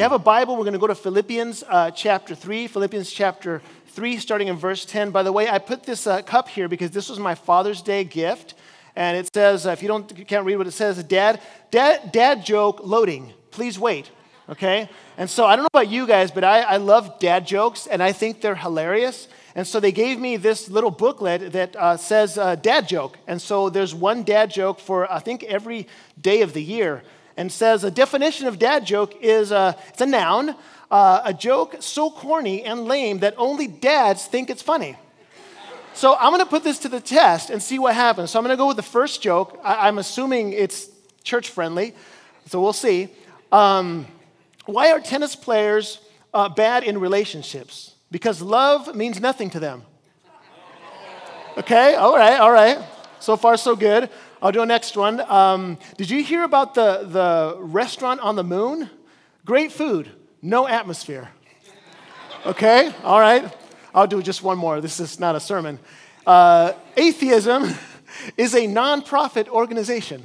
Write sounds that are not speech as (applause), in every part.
you have a Bible, we're going to go to Philippians uh, chapter 3, Philippians chapter 3, starting in verse 10. By the way, I put this uh, cup here because this was my Father's Day gift. And it says, uh, if you, don't, you can't read what it says, dad, dad, dad joke loading. Please wait. Okay? And so I don't know about you guys, but I, I love dad jokes and I think they're hilarious. And so they gave me this little booklet that uh, says uh, dad joke. And so there's one dad joke for, I think, every day of the year. And says a definition of dad joke is uh, it's a noun, uh, a joke so corny and lame that only dads think it's funny. So I'm going to put this to the test and see what happens. So I'm going to go with the first joke. I- am assuming it's church friendly, so we'll see. Um, why are tennis players uh, bad in relationships? Because love means nothing to them. Okay, all right, all right. So far, so good. I'll do a next one. Um, did you hear about the, the restaurant on the moon? Great food, no atmosphere. Okay, all right. I'll do just one more. This is not a sermon. Uh, atheism (laughs) is a nonprofit organization.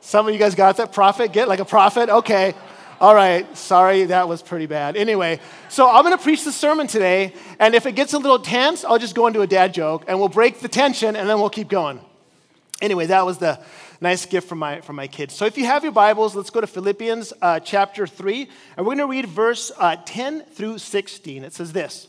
Some of you guys got that? Prophet? Get like a prophet? Okay. All right, sorry, that was pretty bad. Anyway, so I'm going to preach the sermon today, and if it gets a little tense, I'll just go into a dad joke, and we'll break the tension, and then we'll keep going. Anyway, that was the nice gift from my, from my kids. So if you have your Bibles, let's go to Philippians uh, chapter 3, and we're going to read verse uh, 10 through 16. It says this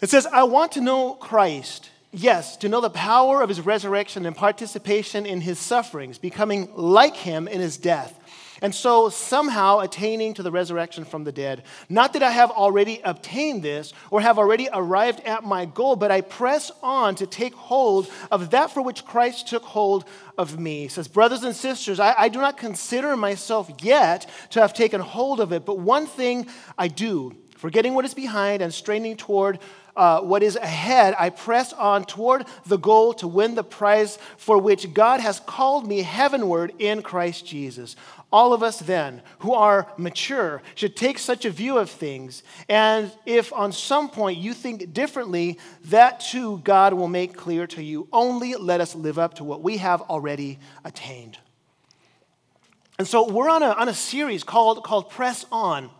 It says, I want to know Christ. Yes, to know the power of his resurrection and participation in his sufferings, becoming like him in his death and so somehow attaining to the resurrection from the dead. Not that I have already obtained this or have already arrived at my goal, but I press on to take hold of that for which Christ took hold of me. He says, Brothers and sisters, I, I do not consider myself yet to have taken hold of it, but one thing I do, forgetting what is behind and straining toward uh, what is ahead, I press on toward the goal to win the prize for which God has called me heavenward in Christ Jesus. All of us, then, who are mature, should take such a view of things. And if on some point you think differently, that too God will make clear to you. Only let us live up to what we have already attained. And so we're on a, on a series called, called Press On.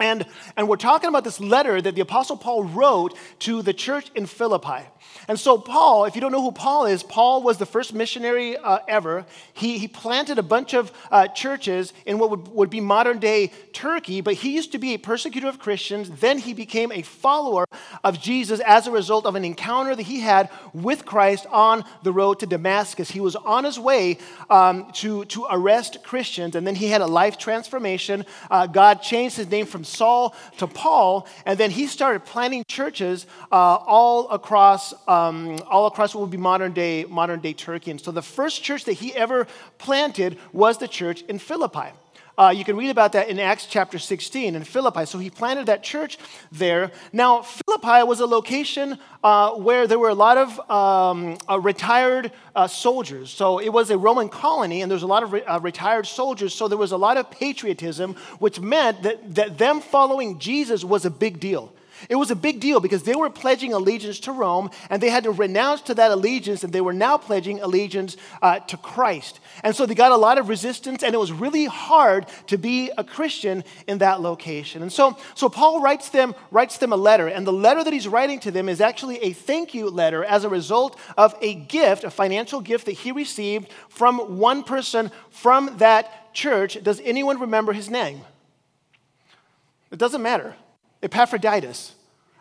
And, and we're talking about this letter that the Apostle Paul wrote to the church in Philippi. And so, Paul, if you don't know who Paul is, Paul was the first missionary uh, ever. He, he planted a bunch of uh, churches in what would, would be modern day Turkey, but he used to be a persecutor of Christians. Then he became a follower of Jesus as a result of an encounter that he had with Christ on the road to Damascus. He was on his way um, to, to arrest Christians, and then he had a life transformation. Uh, God changed his name from Saul to Paul, and then he started planting churches uh, all across um, all across what would be modern day, modern day Turkey. And so the first church that he ever planted was the church in Philippi. Uh, you can read about that in Acts chapter 16 in Philippi. So he planted that church there. Now, Philippi was a location uh, where there were a lot of um, uh, retired uh, soldiers. So it was a Roman colony, and there was a lot of re- uh, retired soldiers. So there was a lot of patriotism, which meant that, that them following Jesus was a big deal. It was a big deal because they were pledging allegiance to Rome and they had to renounce to that allegiance and they were now pledging allegiance uh, to Christ. And so they got a lot of resistance and it was really hard to be a Christian in that location. And so, so Paul writes them, writes them a letter and the letter that he's writing to them is actually a thank you letter as a result of a gift, a financial gift that he received from one person from that church. Does anyone remember his name? It doesn't matter. Epaphroditus.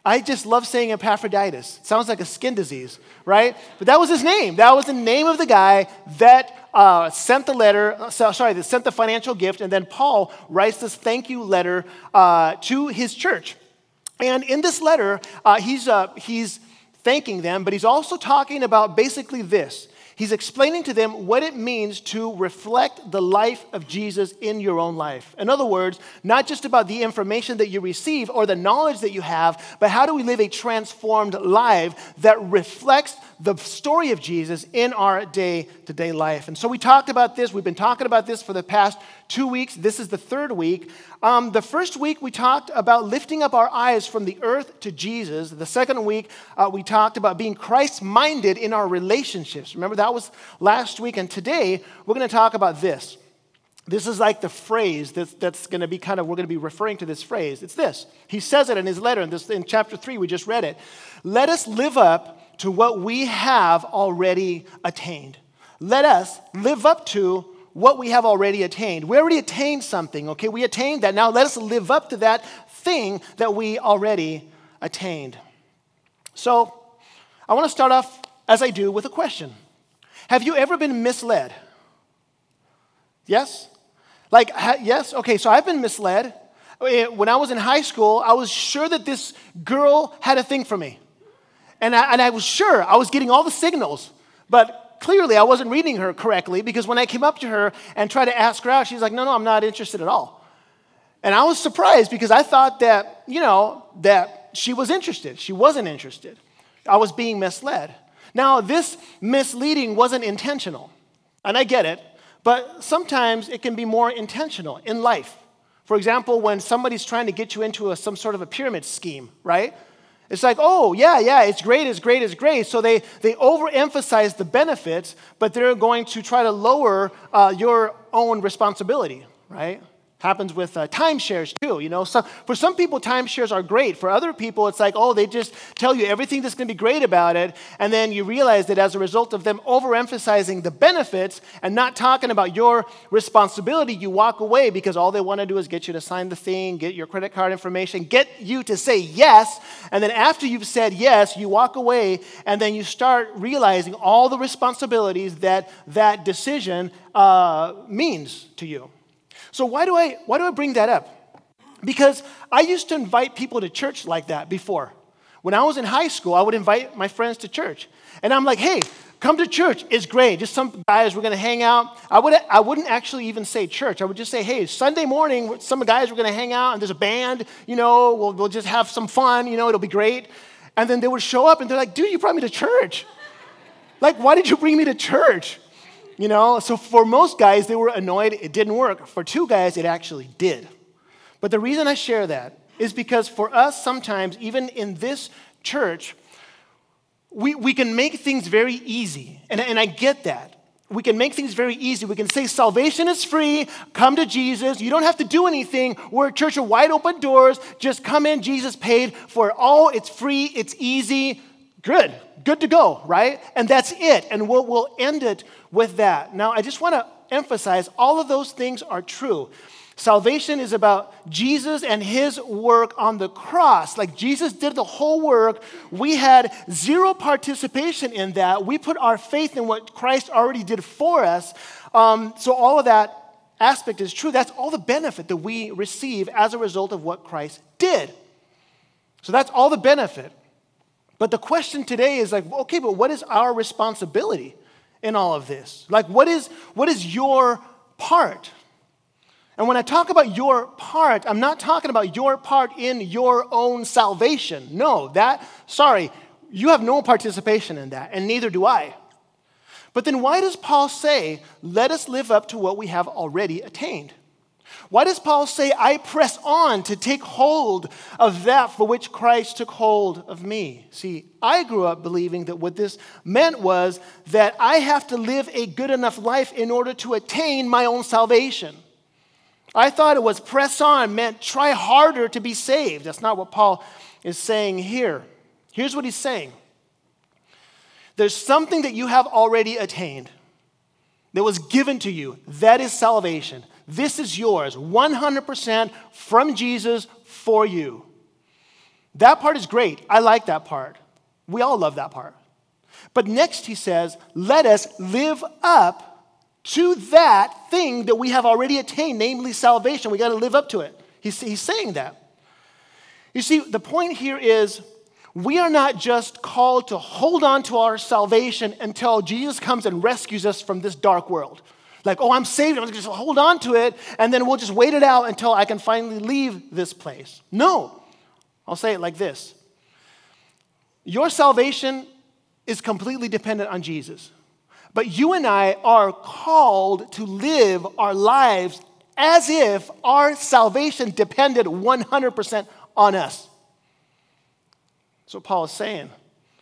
I just love saying Epaphroditus. It sounds like a skin disease, right? But that was his name. That was the name of the guy that uh, sent the letter, uh, sorry, that sent the financial gift. And then Paul writes this thank you letter uh, to his church. And in this letter, uh, he's, uh, he's thanking them, but he's also talking about basically this He's explaining to them what it means to reflect the life of Jesus in your own life. In other words, not just about the information that you receive or the knowledge that you have, but how do we live a transformed life that reflects the story of Jesus in our day to day life. And so we talked about this. We've been talking about this for the past two weeks. This is the third week. Um, the first week, we talked about lifting up our eyes from the earth to Jesus. The second week, uh, we talked about being Christ minded in our relationships. Remember, that was last week. And today, we're going to talk about this This is like the phrase that's, that's going to be kind of, we're going to be referring to this phrase. It's this. He says it in his letter in, this, in chapter 3, we just read it. Let us live up to what we have already attained. Let us live up to what we have already attained. We already attained something, okay? We attained that. Now let us live up to that thing that we already attained. So I want to start off, as I do, with a question Have you ever been misled? Yes? Like, yes? Okay, so I've been misled. Eh, when I was in high school, I was sure that this girl had a thing for me. And I, and I was sure I was getting all the signals. But clearly, I wasn't reading her correctly because when I came up to her and tried to ask her out, she's like, no, no, I'm not interested at all. And I was surprised because I thought that, you know, that she was interested. She wasn't interested. I was being misled. Now, this misleading wasn't intentional, and I get it, but sometimes it can be more intentional in life. For example, when somebody's trying to get you into a, some sort of a pyramid scheme, right? It's like, oh, yeah, yeah, it's great, it's great, it's great. So they, they overemphasize the benefits, but they're going to try to lower uh, your own responsibility, right? Happens with uh, timeshares too you know? So for some people timeshares are great. For other people it's like oh they just tell you everything that's going to be great about it and then you realize that as a result of them overemphasizing the benefits and not talking about your responsibility you walk away because all they want to do is get you to sign the thing get your credit card information get you to say yes and then after you've said yes you walk away and then you start realizing all the responsibilities that that decision uh, means to you so why do I why do I bring that up? Because I used to invite people to church like that before. When I was in high school, I would invite my friends to church. And I'm like, "Hey, come to church. It's great. Just some guys, we're going to hang out. I, would, I wouldn't actually even say church. I would just say, hey, Sunday morning, some guys, we're going to hang out, and there's a band, you know, we'll, we'll just have some fun, you know, it'll be great. And then they would show up, and they're like, dude, you brought me to church. like, why did you bring me to church? You know, so for most guys, they were annoyed it didn't work. For two guys, it actually did. But the reason I share that is because for us, sometimes, even in this church, we, we can make things very easy. And, and I get that. We can make things very easy. We can say salvation is free, come to Jesus. You don't have to do anything. We're a church of wide open doors. Just come in. Jesus paid for it all. It's free, it's easy. Good, good to go, right? And that's it. And we'll, we'll end it with that. Now, I just want to emphasize all of those things are true. Salvation is about Jesus and his work on the cross. Like Jesus did the whole work. We had zero participation in that. We put our faith in what Christ already did for us. Um, so, all of that aspect is true. That's all the benefit that we receive as a result of what Christ did. So, that's all the benefit. But the question today is like, okay, but what is our responsibility in all of this? Like, what is, what is your part? And when I talk about your part, I'm not talking about your part in your own salvation. No, that, sorry, you have no participation in that, and neither do I. But then why does Paul say, let us live up to what we have already attained? Why does Paul say, I press on to take hold of that for which Christ took hold of me? See, I grew up believing that what this meant was that I have to live a good enough life in order to attain my own salvation. I thought it was press on meant try harder to be saved. That's not what Paul is saying here. Here's what he's saying there's something that you have already attained that was given to you. That is salvation. This is yours, 100% from Jesus for you. That part is great. I like that part. We all love that part. But next he says, let us live up to that thing that we have already attained, namely salvation. We got to live up to it. He's, he's saying that. You see, the point here is we are not just called to hold on to our salvation until Jesus comes and rescues us from this dark world. Like, oh, I'm saved. I'm just hold on to it, and then we'll just wait it out until I can finally leave this place. No. I'll say it like this Your salvation is completely dependent on Jesus. But you and I are called to live our lives as if our salvation depended 100% on us. That's what Paul is saying.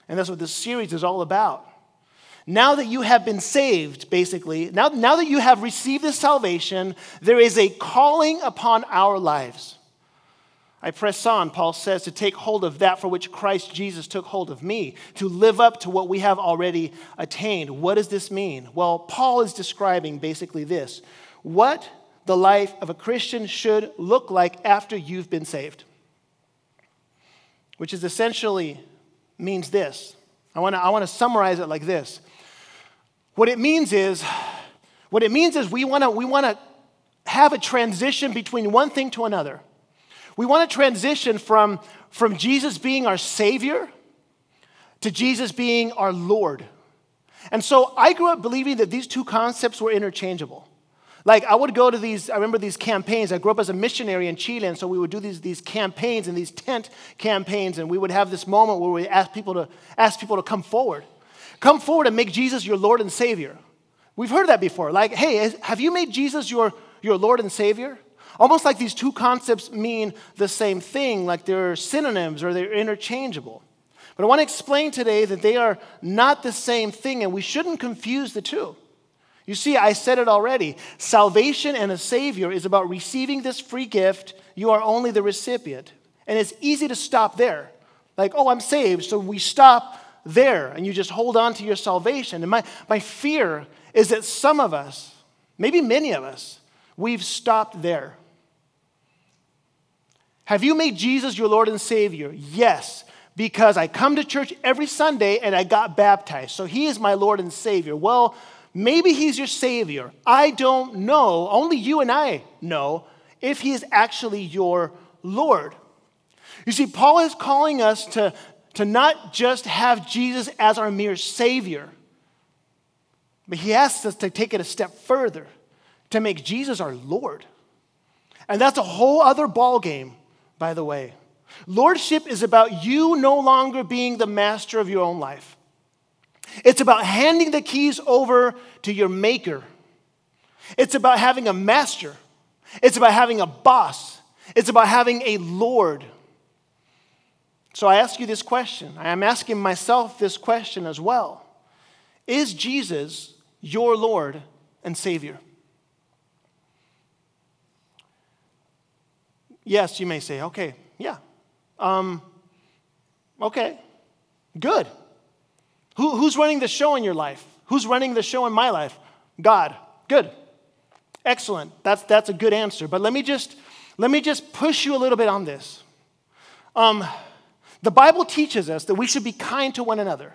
And that's what this series is all about. Now that you have been saved, basically, now, now that you have received this salvation, there is a calling upon our lives. I press on, Paul says, to take hold of that for which Christ Jesus took hold of me, to live up to what we have already attained. What does this mean? Well, Paul is describing basically this what the life of a Christian should look like after you've been saved, which is essentially means this. I want to I wanna summarize it like this. What it means is, what it means is we want to we want to have a transition between one thing to another. We want to transition from, from Jesus being our Savior to Jesus being our Lord. And so I grew up believing that these two concepts were interchangeable. Like I would go to these, I remember these campaigns. I grew up as a missionary in Chile, and so we would do these, these campaigns and these tent campaigns, and we would have this moment where we ask people to ask people to come forward. Come forward and make Jesus your Lord and Savior. We've heard that before. Like, hey, have you made Jesus your, your Lord and Savior? Almost like these two concepts mean the same thing, like they're synonyms or they're interchangeable. But I want to explain today that they are not the same thing, and we shouldn't confuse the two. You see, I said it already. Salvation and a Savior is about receiving this free gift. You are only the recipient. And it's easy to stop there. Like, oh, I'm saved, so we stop there, and you just hold on to your salvation. And my, my fear is that some of us, maybe many of us, we've stopped there. Have you made Jesus your Lord and Savior? Yes, because I come to church every Sunday and I got baptized. So he is my Lord and Savior. Well, maybe he's your Savior. I don't know. Only you and I know if he is actually your Lord. You see, Paul is calling us to, to not just have Jesus as our mere Savior, but he asks us to take it a step further, to make Jesus our Lord. And that's a whole other ballgame by the way. Lordship is about you no longer being the master of your own life. It's about handing the keys over to your maker. It's about having a master. It's about having a boss. It's about having a Lord. So I ask you this question. I am asking myself this question as well Is Jesus your Lord and Savior? Yes, you may say, okay, yeah. Um, okay, good. Who, who's running the show in your life? Who's running the show in my life? God. Good. Excellent. That's, that's a good answer. But let me just, let me just push you a little bit on this. Um, the Bible teaches us that we should be kind to one another.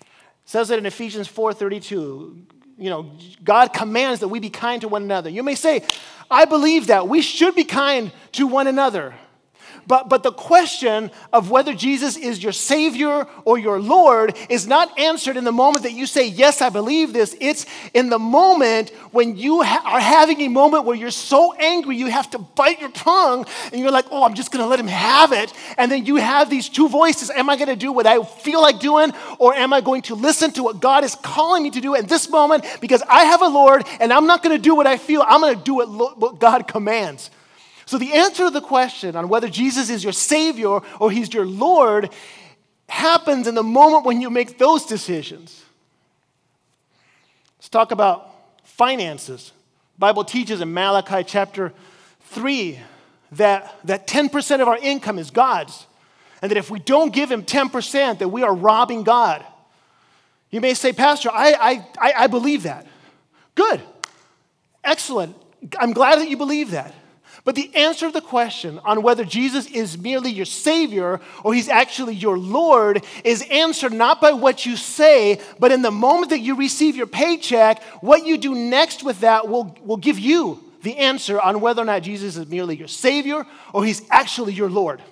It says it in Ephesians 4:32. You know, God commands that we be kind to one another. You may say, I believe that. We should be kind to one another. But, but the question of whether Jesus is your Savior or your Lord is not answered in the moment that you say, Yes, I believe this. It's in the moment when you ha- are having a moment where you're so angry you have to bite your tongue and you're like, Oh, I'm just going to let him have it. And then you have these two voices Am I going to do what I feel like doing or am I going to listen to what God is calling me to do at this moment because I have a Lord and I'm not going to do what I feel, I'm going to do what, what God commands. So, the answer to the question on whether Jesus is your Savior or He's your Lord happens in the moment when you make those decisions. Let's talk about finances. The Bible teaches in Malachi chapter 3 that, that 10% of our income is God's. And that if we don't give Him 10%, that we are robbing God. You may say, Pastor, I, I, I believe that. Good. Excellent. I'm glad that you believe that. But the answer to the question on whether Jesus is merely your Savior or He's actually your Lord is answered not by what you say, but in the moment that you receive your paycheck, what you do next with that will, will give you the answer on whether or not Jesus is merely your Savior or He's actually your Lord.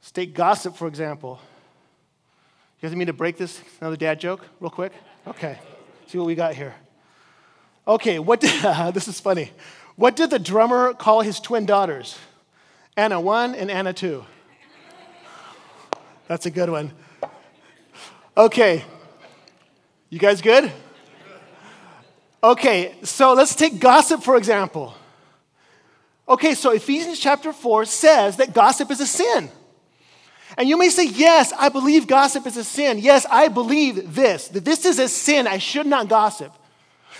State gossip, for example. You guys need me to break this? Another dad joke, real quick? Okay, see what we got here. Okay, what did, (laughs) this is funny. What did the drummer call his twin daughters? Anna 1 and Anna 2. That's a good one. Okay. You guys good? Okay, so let's take gossip for example. Okay, so Ephesians chapter 4 says that gossip is a sin. And you may say, Yes, I believe gossip is a sin. Yes, I believe this, that this is a sin. I should not gossip.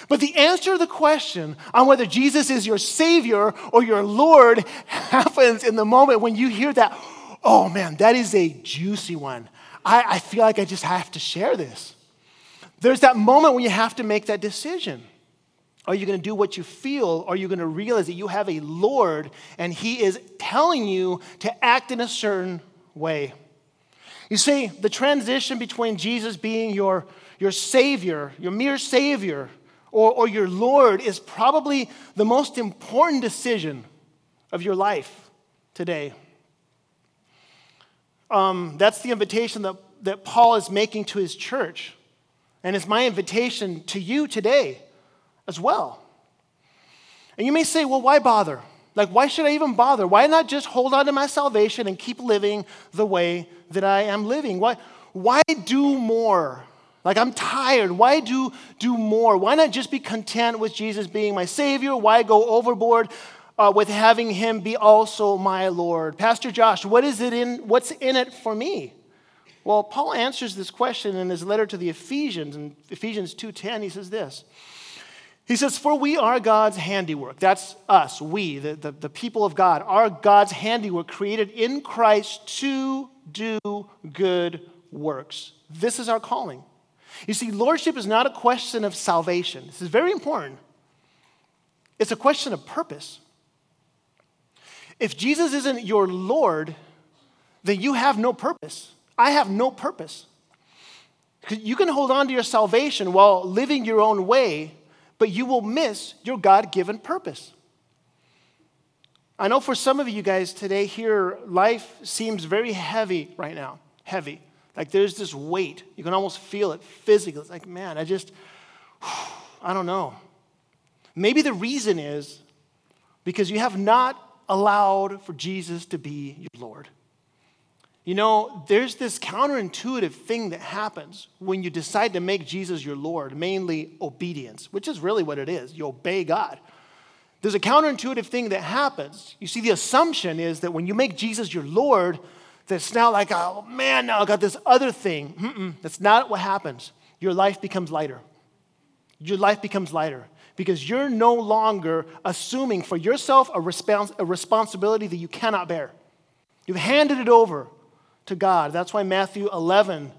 But the answer to the question on whether Jesus is your Savior or your Lord (laughs) happens in the moment when you hear that, oh man, that is a juicy one. I, I feel like I just have to share this. There's that moment when you have to make that decision. Are you going to do what you feel? Or are you going to realize that you have a Lord and He is telling you to act in a certain way? You see, the transition between Jesus being your, your Savior, your mere Savior, or, or your Lord is probably the most important decision of your life today. Um, that's the invitation that, that Paul is making to his church. And it's my invitation to you today as well. And you may say, well, why bother? Like, why should I even bother? Why not just hold on to my salvation and keep living the way that I am living? Why, why do more? Like, I'm tired. Why do, do more? Why not just be content with Jesus being my Savior? Why go overboard uh, with having Him be also my Lord? Pastor Josh, what is it in, what's in it for me? Well, Paul answers this question in his letter to the Ephesians. In Ephesians 2.10, he says this. He says, For we are God's handiwork. That's us, we, the, the, the, people of God, are God's handiwork created in Christ to do good works. This is our calling. You see, lordship is not a question of salvation. This is very important. It's a question of purpose. If Jesus isn't your Lord, then you have no purpose. I have no purpose. You can hold on to your salvation while living your own way but you will miss your God given purpose. I know for some of you guys today here, life seems very heavy right now. Heavy. Like there's this weight. You can almost feel it physically. It's like, man, I just, (sighs) I don't know. Maybe the reason is because you have not allowed for Jesus to be your Lord. You know, there's this counterintuitive thing that happens when you decide to make Jesus your Lord, mainly obedience, which is really what it is. You obey God. There's a counterintuitive thing that happens. You see, the assumption is that when you make Jesus your Lord, that's now like, oh man, now I got this other thing. Mm-mm, that's not what happens. Your life becomes lighter. Your life becomes lighter because you're no longer assuming for yourself a, respons- a responsibility that you cannot bear. You've handed it over to God. That's why Matthew 11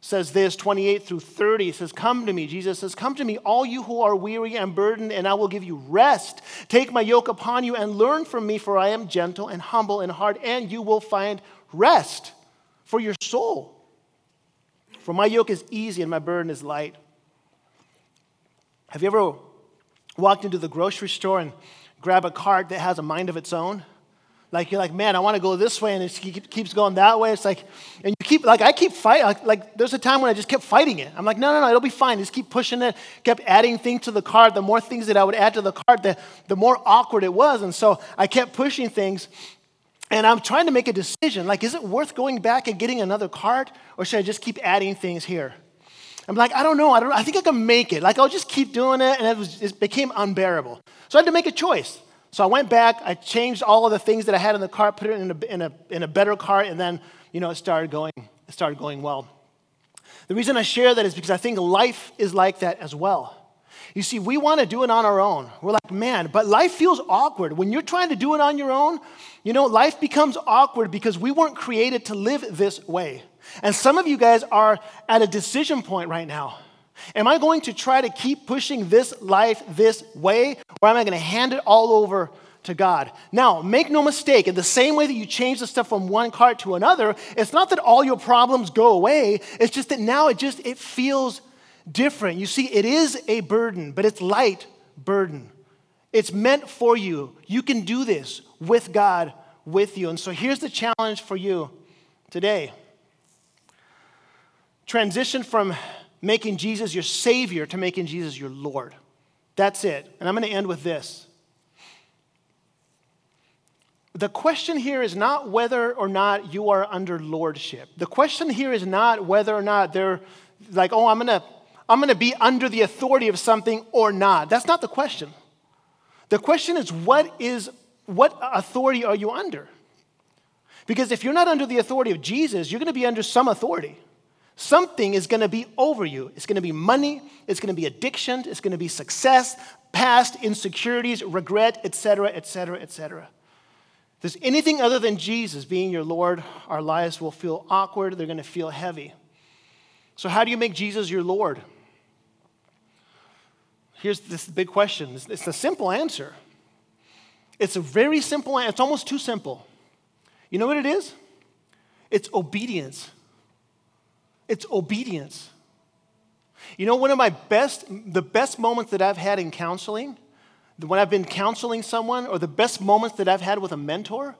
says this 28 through 30 says come to me jesus says come to me all you who are weary and burdened and i will give you rest take my yoke upon you and learn from me for i am gentle and humble in heart and you will find rest for your soul for my yoke is easy and my burden is light have you ever walked into the grocery store and grab a cart that has a mind of its own like you're like, man, I want to go this way, and it keeps going that way. It's like, and you keep like I keep fighting. Like, like, there's a time when I just kept fighting it. I'm like, no, no, no, it'll be fine. Just keep pushing it. Kept adding things to the cart. The more things that I would add to the cart, the the more awkward it was. And so I kept pushing things, and I'm trying to make a decision. Like, is it worth going back and getting another cart, or should I just keep adding things here? I'm like, I don't know. I don't. I think I can make it. Like, I'll just keep doing it, and it, was, it became unbearable. So I had to make a choice. So I went back, I changed all of the things that I had in the cart, put it in a, in a, in a better cart, and then, you know, it started going, it started going well. The reason I share that is because I think life is like that as well. You see, we want to do it on our own. We're like, man, but life feels awkward. When you're trying to do it on your own, you know, life becomes awkward because we weren't created to live this way. And some of you guys are at a decision point right now. Am I going to try to keep pushing this life this way, or am I going to hand it all over to God? Now, make no mistake, in the same way that you change the stuff from one cart to another, it's not that all your problems go away, it's just that now it just it feels different. You see, it is a burden, but it's light burden. It's meant for you. You can do this with God with you. And so here's the challenge for you today. Transition from making Jesus your Savior to making Jesus your Lord. That's it. And I'm going to end with this. The question here is not whether or not you are under lordship. The question here is not whether or not they're like, oh, I'm going to I'm going to be under the authority of something or not. That's not the question. The question is what is what authority are you under? Because if you're not under the authority of Jesus, you're going to be under some authority. Something is going to be over you. It's going to be money, it's going to be addiction, it's going to be success, past insecurities, regret, etc., etc., etc. There's anything other than Jesus being your Lord, our lives will feel awkward, they're going to feel heavy. So, how do you make Jesus your Lord? Here's this big question. It's a simple answer. It's a very simple. It's almost too simple. You know what it is? It's obedience. It's obedience. You know, one of my best, the best moments that I've had in counseling, when I've been counseling someone, or the best moments that I've had with a mentor,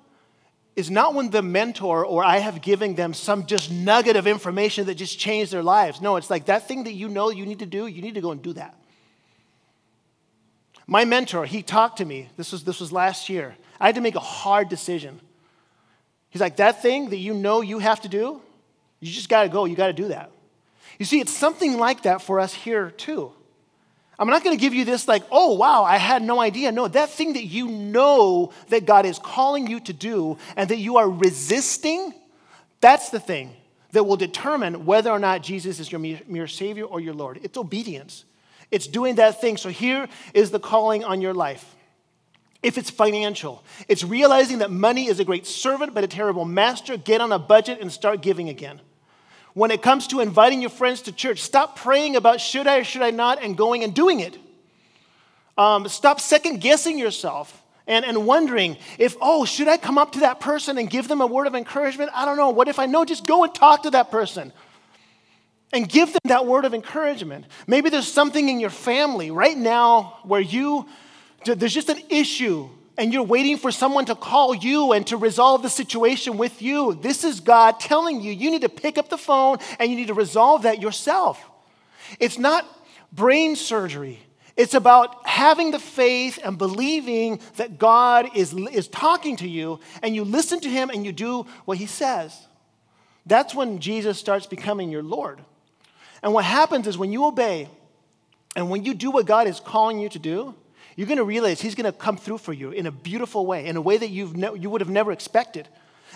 is not when the mentor or I have given them some just nugget of information that just changed their lives. No, it's like that thing that you know you need to do, you need to go and do that. My mentor, he talked to me. This was, this was last year. I had to make a hard decision. He's like, that thing that you know you have to do, you just got to go. You got to do that. You see, it's something like that for us here, too. I'm not going to give you this, like, oh, wow, I had no idea. No, that thing that you know that God is calling you to do and that you are resisting, that's the thing that will determine whether or not Jesus is your mere Savior or your Lord. It's obedience. It's doing that thing. So here is the calling on your life. If it's financial, it's realizing that money is a great servant but a terrible master. Get on a budget and start giving again. When it comes to inviting your friends to church, stop praying about should I or should I not and going and doing it. Um, stop second guessing yourself and, and wondering if, oh, should I come up to that person and give them a word of encouragement? I don't know. What if I know? Just go and talk to that person and give them that word of encouragement. Maybe there's something in your family right now where you, there's just an issue and you're waiting for someone to call you and to resolve the situation with you. This is God telling you you need to pick up the phone and you need to resolve that yourself. It's not brain surgery. It's about having the faith and believing that God is, is talking to you and you listen to him and you do what he says. That's when Jesus starts becoming your Lord. And what happens is when you obey and when you do what God is calling you to do, you're going to realize He's going to come through for you in a beautiful way, in a way that you've ne- you would have never expected.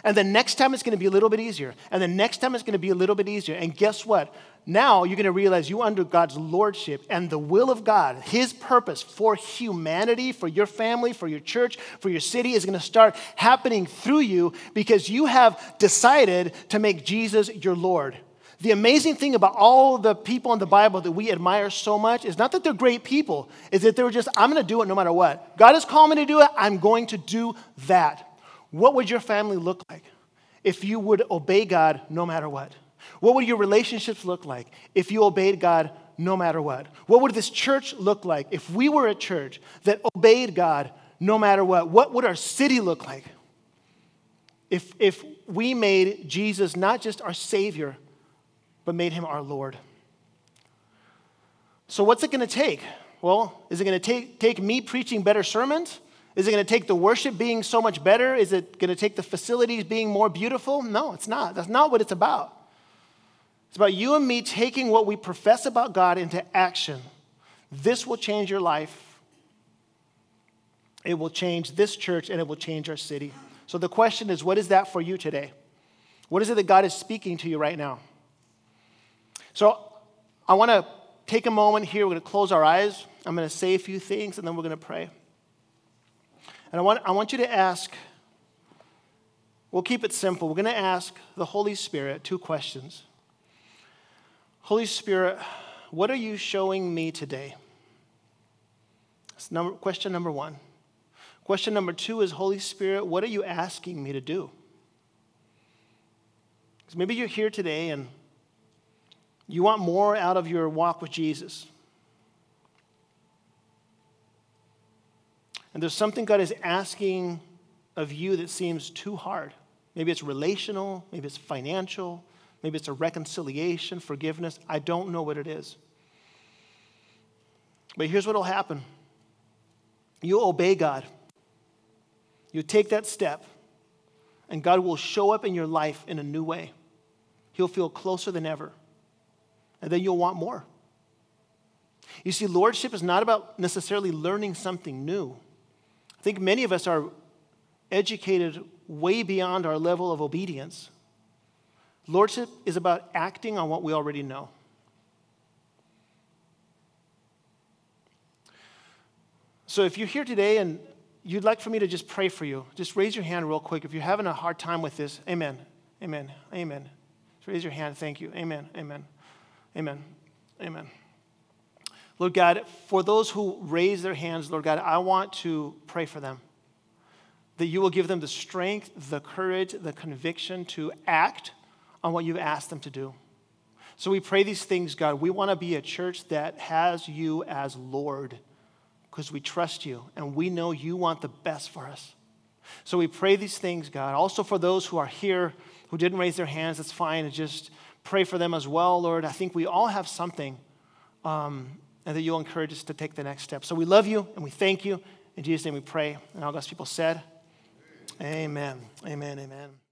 And the next time it's going to be a little bit easier. And the next time it's going to be a little bit easier. And guess what? Now you're going to realize you're under God's lordship and the will of God, His purpose for humanity, for your family, for your church, for your city is going to start happening through you because you have decided to make Jesus your Lord. The amazing thing about all the people in the Bible that we admire so much is not that they're great people, is that they were just, I'm going to do it no matter what. God has called me to do it, I'm going to do that. What would your family look like if you would obey God no matter what? What would your relationships look like if you obeyed God no matter what? What would this church look like if we were a church that obeyed God no matter what? What would our city look like if, if we made Jesus not just our Savior, but made him our Lord. So, what's it going to take? Well, is it going to take, take me preaching better sermons? Is it going to take the worship being so much better? Is it going to take the facilities being more beautiful? No, it's not. That's not what it's about. It's about you and me taking what we profess about God into action. This will change your life. It will change this church and it will change our city. So the question is what is that for you today? What is it that God is speaking to you right now? So I want to take a moment here. We're going to close our eyes. I'm going to say a few things and then we're going to pray. And I want, I want you to ask, we'll keep it simple. We're going to ask the Holy Spirit two questions. Holy Spirit, what are you showing me today? That's number, question number one. Question number two is Holy Spirit, what are you asking me to do? Because maybe you're here today and you want more out of your walk with Jesus. And there's something God is asking of you that seems too hard. Maybe it's relational, maybe it's financial, maybe it's a reconciliation, forgiveness. I don't know what it is. But here's what will happen you obey God, you take that step, and God will show up in your life in a new way. He'll feel closer than ever and then you'll want more. You see, lordship is not about necessarily learning something new. I think many of us are educated way beyond our level of obedience. Lordship is about acting on what we already know. So if you're here today and you'd like for me to just pray for you, just raise your hand real quick. If you're having a hard time with this, amen, amen, amen. Just raise your hand. Thank you. Amen, amen, amen, amen. Lord God, for those who raise their hands, Lord God, I want to pray for them. That you will give them the strength, the courage, the conviction to act on what you've asked them to do. So we pray these things, God. We want to be a church that has you as Lord because we trust you and we know you want the best for us. So we pray these things, God. Also for those who are here who didn't raise their hands, that's fine. And just pray for them as well, Lord. I think we all have something um, and that you'll encourage us to take the next step. So we love you and we thank you. In Jesus' name we pray. And all God's people said, Amen. Amen. Amen.